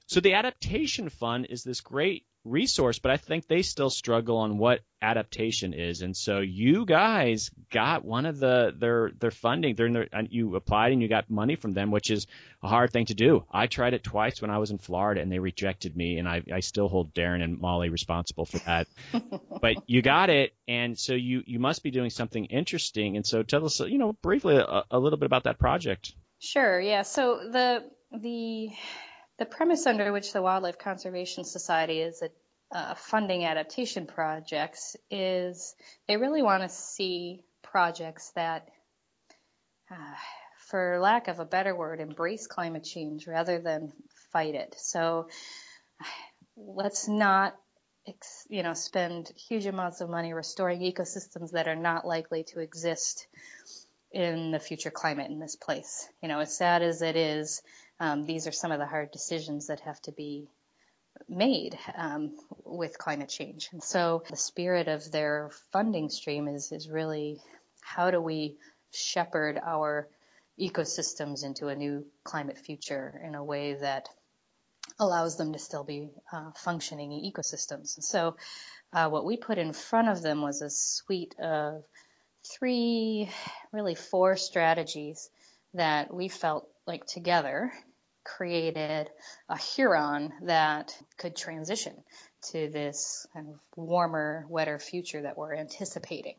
So the Adaptation Fund is this great resource, but I think they still struggle on what adaptation is. And so you guys got one of the their their funding. They're their, you applied and you got money from them, which is a hard thing to do. I tried it twice when I was in Florida, and they rejected me, and I I still hold Darren and Molly responsible for that. but you got it, and so you you must be doing something interesting. And so tell us, you know, briefly a, a little bit about that project.
Sure. Yeah. So the the the premise under which the Wildlife Conservation Society is uh, funding adaptation projects is they really want to see projects that, uh, for lack of a better word, embrace climate change rather than fight it. So let's not you know spend huge amounts of money restoring ecosystems that are not likely to exist in the future climate in this place. You know, as sad as it is, um, these are some of the hard decisions that have to be made um, with climate change. And so the spirit of their funding stream is, is really how do we shepherd our ecosystems into a new climate future in a way that allows them to still be uh, functioning ecosystems. so uh, what we put in front of them was a suite of three, really four strategies that we felt like together created a Huron that could transition to this kind of warmer, wetter future that we're anticipating.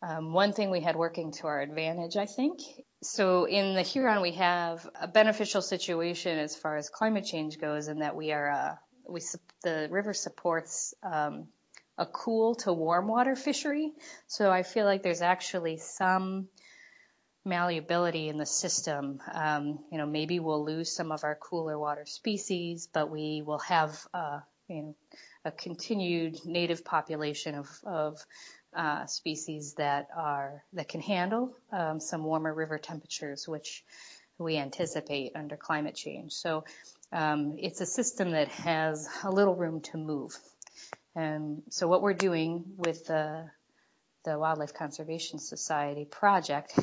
Um, one thing we had working to our advantage, I think. So in the Huron, we have a beneficial situation as far as climate change goes, in that we are uh, we the river supports um, a cool to warm water fishery. So I feel like there's actually some malleability in the system. Um, you know, maybe we'll lose some of our cooler water species, but we will have, uh, you know, a continued native population of, of uh, species that are that can handle um, some warmer river temperatures, which we anticipate under climate change. So um, it's a system that has a little room to move. And so what we're doing with the the Wildlife Conservation Society project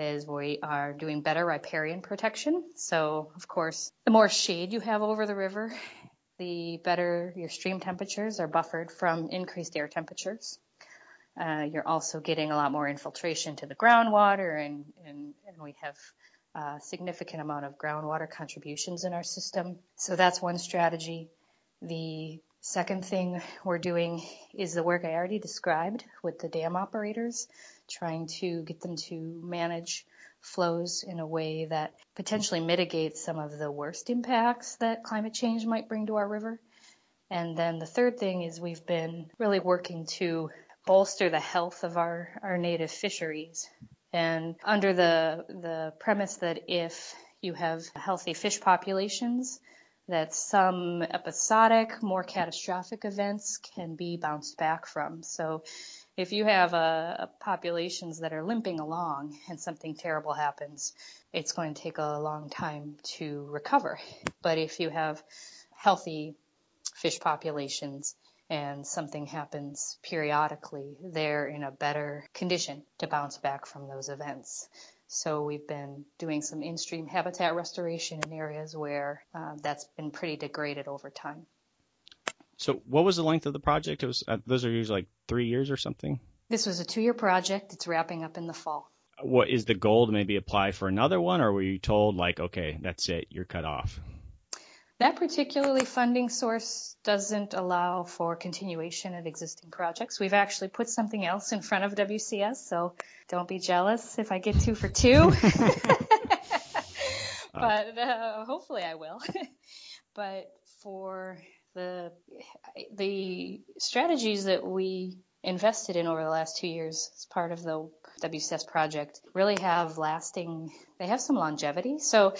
is we are doing better riparian protection. So, of course, the more shade you have over the river, the better your stream temperatures are buffered from increased air temperatures. Uh, you're also getting a lot more infiltration to the groundwater, and, and, and we have a significant amount of groundwater contributions in our system. So that's one strategy. The second thing we're doing is the work I already described with the dam operators trying to get them to manage flows in a way that potentially mitigates some of the worst impacts that climate change might bring to our river. And then the third thing is we've been really working to bolster the health of our, our native fisheries. And under the, the premise that if you have healthy fish populations, that some episodic, more catastrophic events can be bounced back from. So if you have a populations that are limping along and something terrible happens, it's going to take a long time to recover. But if you have healthy fish populations and something happens periodically, they're in a better condition to bounce back from those events. So we've been doing some in-stream habitat restoration in areas where uh, that's been pretty degraded over time.
So, what was the length of the project? It was uh, those are usually like three years or something.
This was a two-year project. It's wrapping up in the fall.
What is the goal to maybe apply for another one, or were you told like, okay, that's it, you're cut off?
That particularly funding source doesn't allow for continuation of existing projects. We've actually put something else in front of WCS, so don't be jealous if I get two for two. but uh, hopefully I will. but for the the strategies that we invested in over the last two years as part of the WCS project really have lasting. They have some longevity, so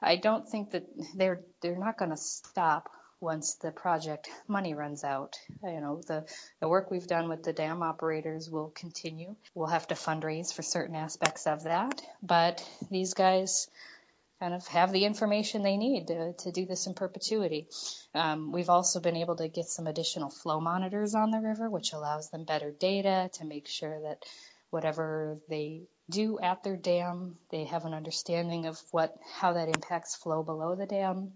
I don't think that they're they're not going to stop once the project money runs out. You know, the, the work we've done with the dam operators will continue. We'll have to fundraise for certain aspects of that, but these guys kind of have the information they need to, to do this in perpetuity. Um, we've also been able to get some additional flow monitors on the river, which allows them better data to make sure that whatever they do at their dam, they have an understanding of what how that impacts flow below the dam.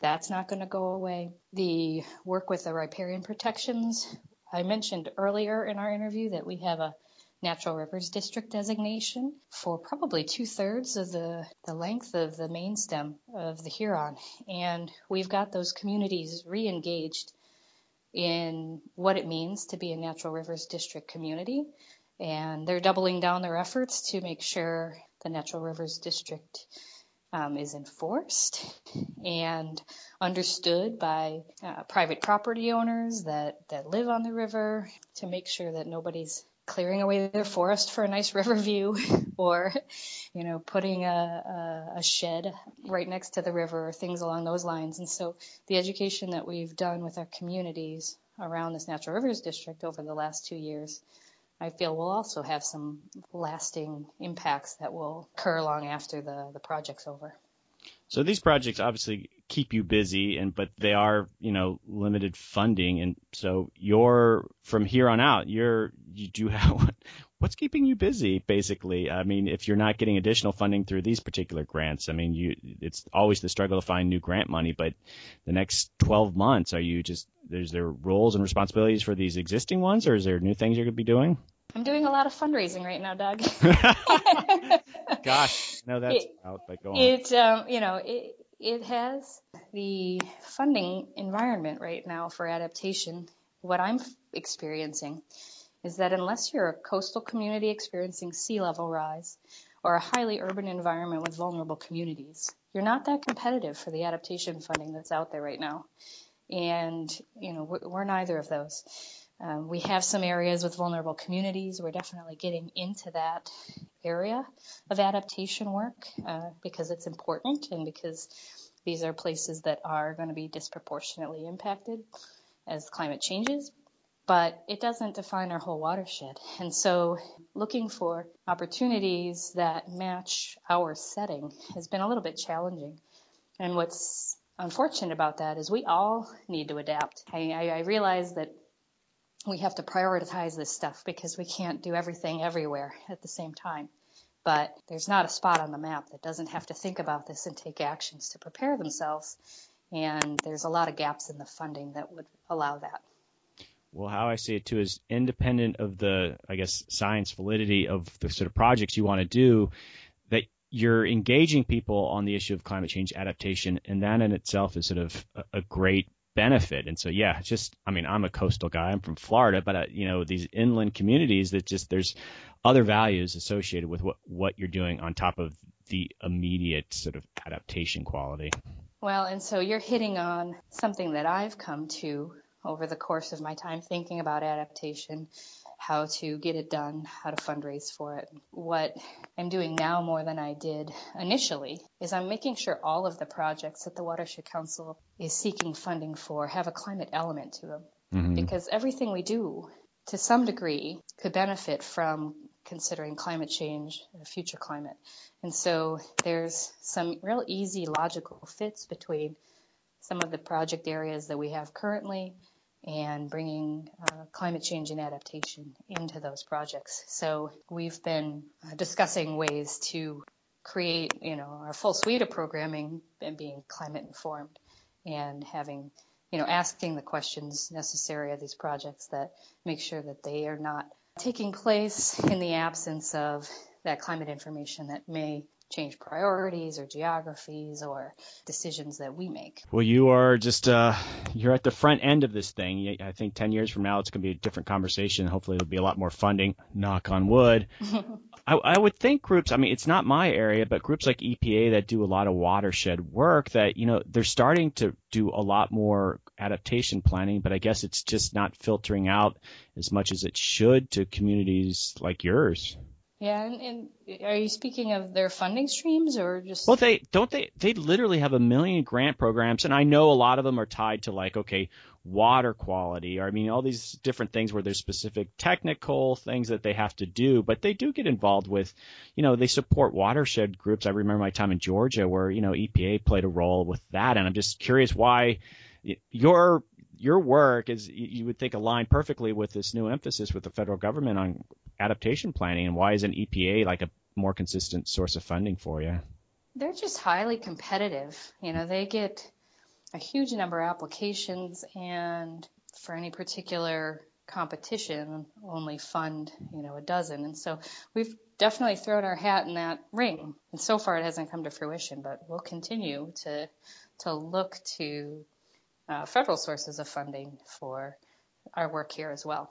That's not going to go away. The work with the riparian protections, I mentioned earlier in our interview that we have a Natural Rivers District designation for probably two thirds of the, the length of the main stem of the Huron. And we've got those communities re engaged in what it means to be a Natural Rivers District community. And they're doubling down their efforts to make sure the Natural Rivers District um, is enforced and understood by uh, private property owners that, that live on the river to make sure that nobody's clearing away their forest for a nice river view or you know putting a, a, a, shed right next to the river or things along those lines. And so the education that we've done with our communities around this natural rivers district over the last two years i feel will also have some lasting impacts that will occur long after the, the project's over
so these projects obviously keep you busy and but they are, you know, limited funding and so you're from here on out, you're you do have what's keeping you busy basically? I mean, if you're not getting additional funding through these particular grants, I mean, you it's always the struggle to find new grant money, but the next 12 months are you just there's there roles and responsibilities for these existing ones or is there new things you're going to be doing?
I'm doing a lot of fundraising right now, Doug.
Gosh, no, that's it, out, but go on.
It, um, you know, it, it has the funding environment right now for adaptation. What I'm experiencing is that unless you're a coastal community experiencing sea level rise or a highly urban environment with vulnerable communities, you're not that competitive for the adaptation funding that's out there right now. And, you know, we're, we're neither of those. Um, we have some areas with vulnerable communities. We're definitely getting into that area of adaptation work uh, because it's important and because these are places that are going to be disproportionately impacted as climate changes. But it doesn't define our whole watershed. And so looking for opportunities that match our setting has been a little bit challenging. And what's unfortunate about that is we all need to adapt. I, I, I realize that we have to prioritize this stuff because we can't do everything everywhere at the same time. But there's not a spot on the map that doesn't have to think about this and take actions to prepare themselves. And there's a lot of gaps in the funding that would allow that.
Well, how I see it too is independent of the, I guess, science validity of the sort of projects you want to do, that you're engaging people on the issue of climate change adaptation, and that in itself is sort of a, great benefit. And so, yeah, just, I mean, I'm a coastal guy. I'm from Florida, but, uh, you know, these inland communities that just, there's other values associated with what, what you're doing on top of the immediate sort of adaptation quality.
Well, and so you're hitting on something that I've come to over the course of my time thinking about adaptation how to get it done, how to fundraise for it. What I'm doing now more than I did initially is I'm making sure all of the projects that the Watershed Council is seeking funding for have a climate element to them. Mm-hmm. Because everything we do, to some degree, could benefit from considering climate change, the future climate. And so there's some real easy logical fits between some of the project areas that we have currently and bringing uh, climate change and adaptation into those projects. So we've been uh, discussing ways to create, you know, our full suite of programming and being climate informed and having, you know, asking the questions necessary of these projects that make sure that they are not taking place in the absence of that climate information that may change priorities or geographies or decisions that we make.
Well, you are just uh, you're at the front end of this thing. I think 10 years from now it's going to be a different conversation. Hopefully, there'll be a lot more funding. Knock on wood. I, I would think groups. I mean, it's not my area, but groups like EPA that do a lot of watershed work that you know they're starting to do a lot more adaptation planning, but I guess it's just not filtering out as much as it should to communities like yours.
Yeah, and, and, are you speaking of their funding streams or just?
Well, they don't they they literally have a million grant programs, and I know a lot of them are tied to like okay, water quality, or I mean all these different things where there's specific technical things that they have to do, but they do get involved with, you know, they support watershed groups. I remember my time in Georgia where you know EPA played a role with that, and I'm just curious why your your work is you would think aligned perfectly with this new emphasis with the federal government on adaptation planning and why isn't EPA like a more consistent source of funding for you?
They're just highly competitive. You know, they get a huge number of applications and for any particular competition only fund, you know, a dozen. And so we've definitely thrown our hat in that ring. And so far it hasn't come to fruition, but we'll continue to to look to uh, federal sources of funding for our work here as well.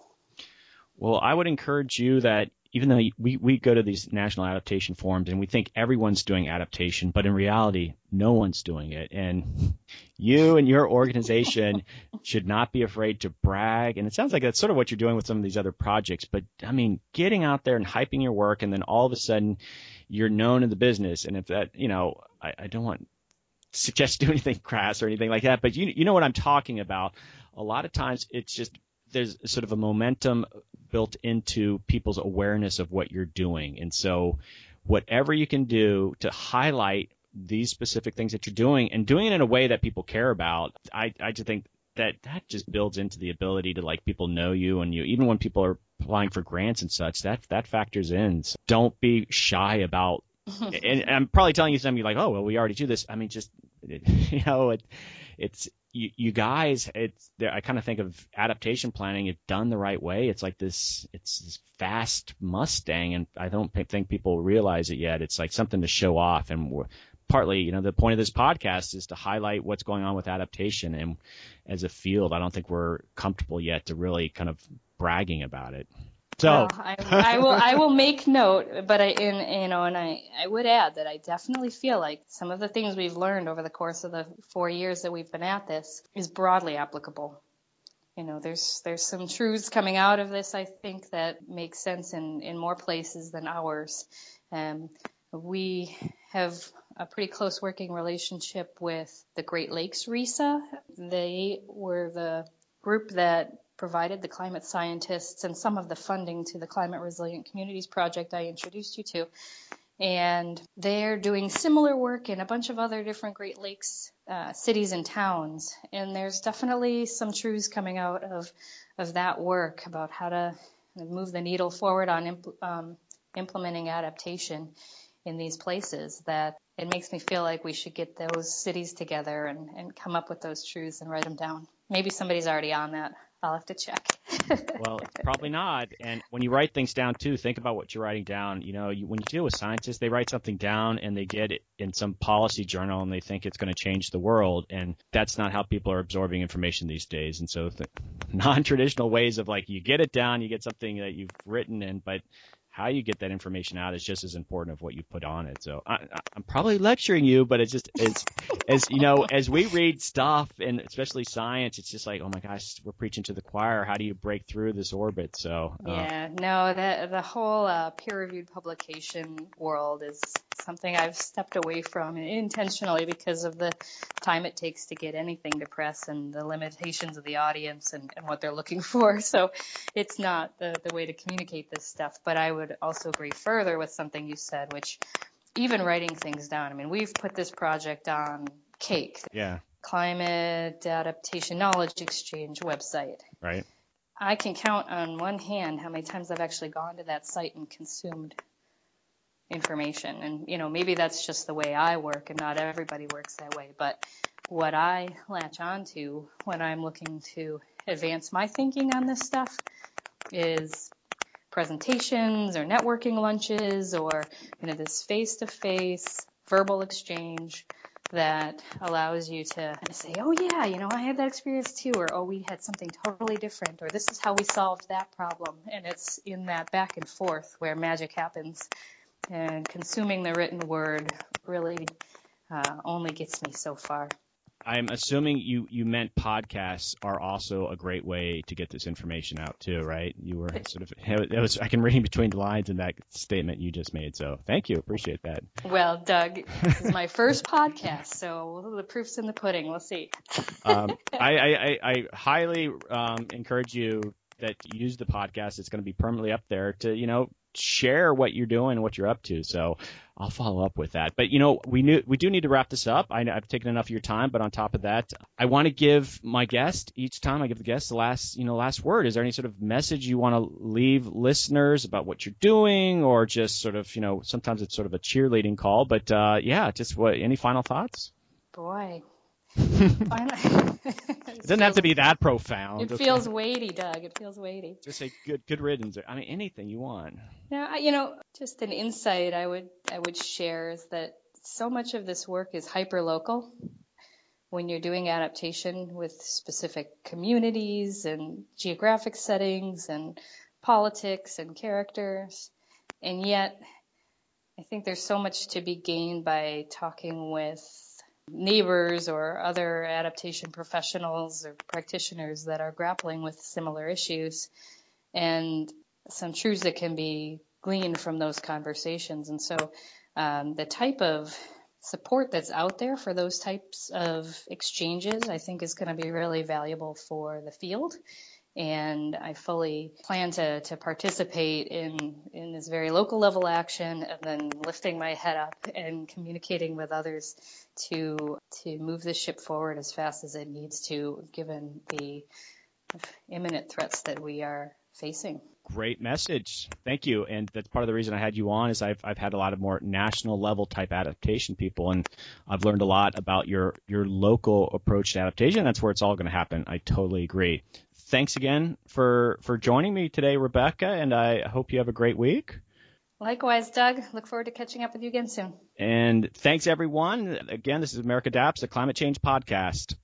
Well, I would encourage you that even though we, we go to these national adaptation forums and we think everyone's doing adaptation, but in reality, no one's doing it. And you and your organization should not be afraid to brag. And it sounds like that's sort of what you're doing with some of these other projects. But I mean, getting out there and hyping your work, and then all of a sudden you're known in the business. And if that, you know, I, I don't want suggest do anything crass or anything like that, but you you know what I'm talking about. A lot of times it's just there's sort of a momentum built into people's awareness of what you're doing, and so whatever you can do to highlight these specific things that you're doing and doing it in a way that people care about, I I just think that that just builds into the ability to like people know you and you even when people are applying for grants and such that that factors in. So don't be shy about and I'm probably telling you something you're like, oh, well, we already do this. I mean, just, you know, it, it's, you, you guys, it's, I kind of think of adaptation planning, if done the right way, it's like this, it's this fast Mustang, and I don't think people realize it yet. It's like something to show off, and partly, you know, the point of this podcast is to highlight what's going on with adaptation, and as a field, I don't think we're comfortable yet to really kind of bragging about it. So well,
I, I, will I will make note, but I in you know, and I I would add that I definitely feel like some of the things we've learned over the course of the four years that we've been at this is broadly applicable. You know, there's there's some truths coming out of this I think that make sense in in more places than ours. Um, we have a pretty close working relationship with the Great Lakes RISA. They were the group that provided, the climate scientists, and some of the funding to the Climate Resilient Communities Project I introduced you to. And they're doing similar work in a bunch of other different Great Lakes uh, cities and towns. And there's definitely some truths coming out of, of that work about how to move the needle forward on um, implementing adaptation in these places that it makes me feel like we should get those cities together and, and come up with those truths and write them down. Maybe somebody's already on that. I'll have to check.
well, probably not. And when you write things down too, think about what you're writing down. You know, you, when you deal with scientists, they write something down and they get it in some policy journal and they think it's going to change the world. And that's not how people are absorbing information these days. And so, non-traditional ways of like you get it down, you get something that you've written, and but how you get that information out is just as important of what you put on it. So I, am probably lecturing you, but it's just it's as you know as we read stuff and especially science, it's just like oh my gosh, we're preaching to the choir. How do you break through this orbit? So
uh, yeah, no, the the whole uh, peer-reviewed publication world is something I've stepped away from intentionally because of the time it takes to get anything to press and the limitations of the audience and, and what they're looking for. So it's not the the way to communicate this stuff, but I would would also agree further with something you said, which even writing things down. I mean, we've put this project on Cake.
Yeah.
Climate Adaptation Knowledge Exchange website.
Right.
I can count on one hand how many times I've actually gone to that site and consumed information. And, you know, maybe that's just the way I work and not everybody works that way. But what I latch onto when I'm looking to advance my thinking on this stuff is presentations or networking lunches or you know this face-to-face verbal exchange that allows you to say, oh yeah, you know, I had that experience too, or oh, we had something totally different, or this is how we solved that problem. And it's in that back and forth where magic happens. And consuming the written word really uh, only gets me so far.
I'm assuming you you meant podcasts are also a great way to get this information out too, right? You were sort of it was I can read between the lines in that statement you just made. So thank you, appreciate that.
Well, Doug, this is my first podcast, so the proof's in the pudding. We'll see.
um, I, I, I, highly um, encourage you that use the podcast. It's going to be permanently up there to you know share what you're doing and what you're up to. So I'll follow up with that. But you know, we knew we do need to wrap this up. I, have taken enough of your time, but on top of that, I want to give my guest each time I give the guest the last you know last word. Is there any sort of message you want to leave listeners about what you're doing, or just sort of you know sometimes it's sort of a cheerleading call, but uh, yeah, just what any final thoughts?
Boy,
it doesn't have to be that profound.
It okay? feels weighty, Doug. It feels weighty.
Just say good, good riddance. I mean, anything you want.
Yeah, you know, just an insight I would I would share is that so much of this work is hyper local. When you're doing adaptation with specific communities and geographic settings and politics and characters, and yet I think there's so much to be gained by talking with neighbors or other adaptation professionals or practitioners that are grappling with similar issues and some truths that can be gleaned from those conversations. And so um, the type of support that's out there for those types of exchanges, I think is going to be really valuable for the field and I fully plan to, to participate in, in this very local level action and then lifting my head up and communicating with others to to move the ship forward as fast as it needs to given the imminent threats that we are facing.
Great message. Thank you. And that's part of the reason I had you on is I've I've had a lot of more national level type adaptation people and I've learned a lot about your your local approach to adaptation. That's where it's all going to happen. I totally agree thanks again for for joining me today, Rebecca, and I hope you have a great week.
Likewise, Doug. Look forward to catching up with you again soon.
And thanks, everyone. Again, this is America Adapts, the climate change podcast.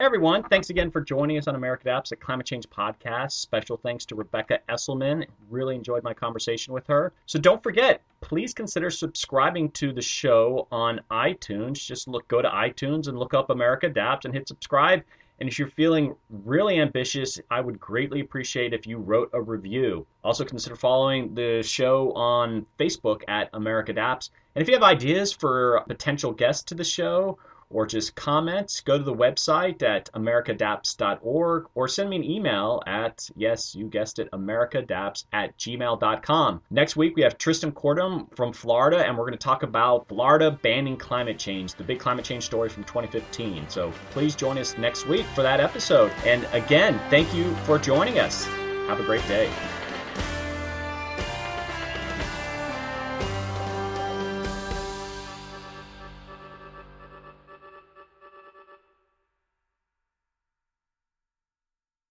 Hey everyone, thanks again for joining us on America Adapts, a climate change podcast. Special thanks to Rebecca Esselman. Really enjoyed my conversation with her. So don't forget, please consider subscribing to the show on iTunes. Just look, go to iTunes and look up America Adapts and hit subscribe. And if you're feeling really ambitious, I would greatly appreciate if you wrote a review. Also, consider following the show on Facebook at America Adapts. And if you have ideas for potential guests to the show or just comments, go to the website at americadapts.org or send me an email at, yes, you guessed it, americadaps at gmail.com. Next week, we have Tristram Korten from Florida, and we're going to talk about Florida banning climate change, the big climate change story from 2015. So please join us next week for that episode. And again, thank you for joining us. Have a great day.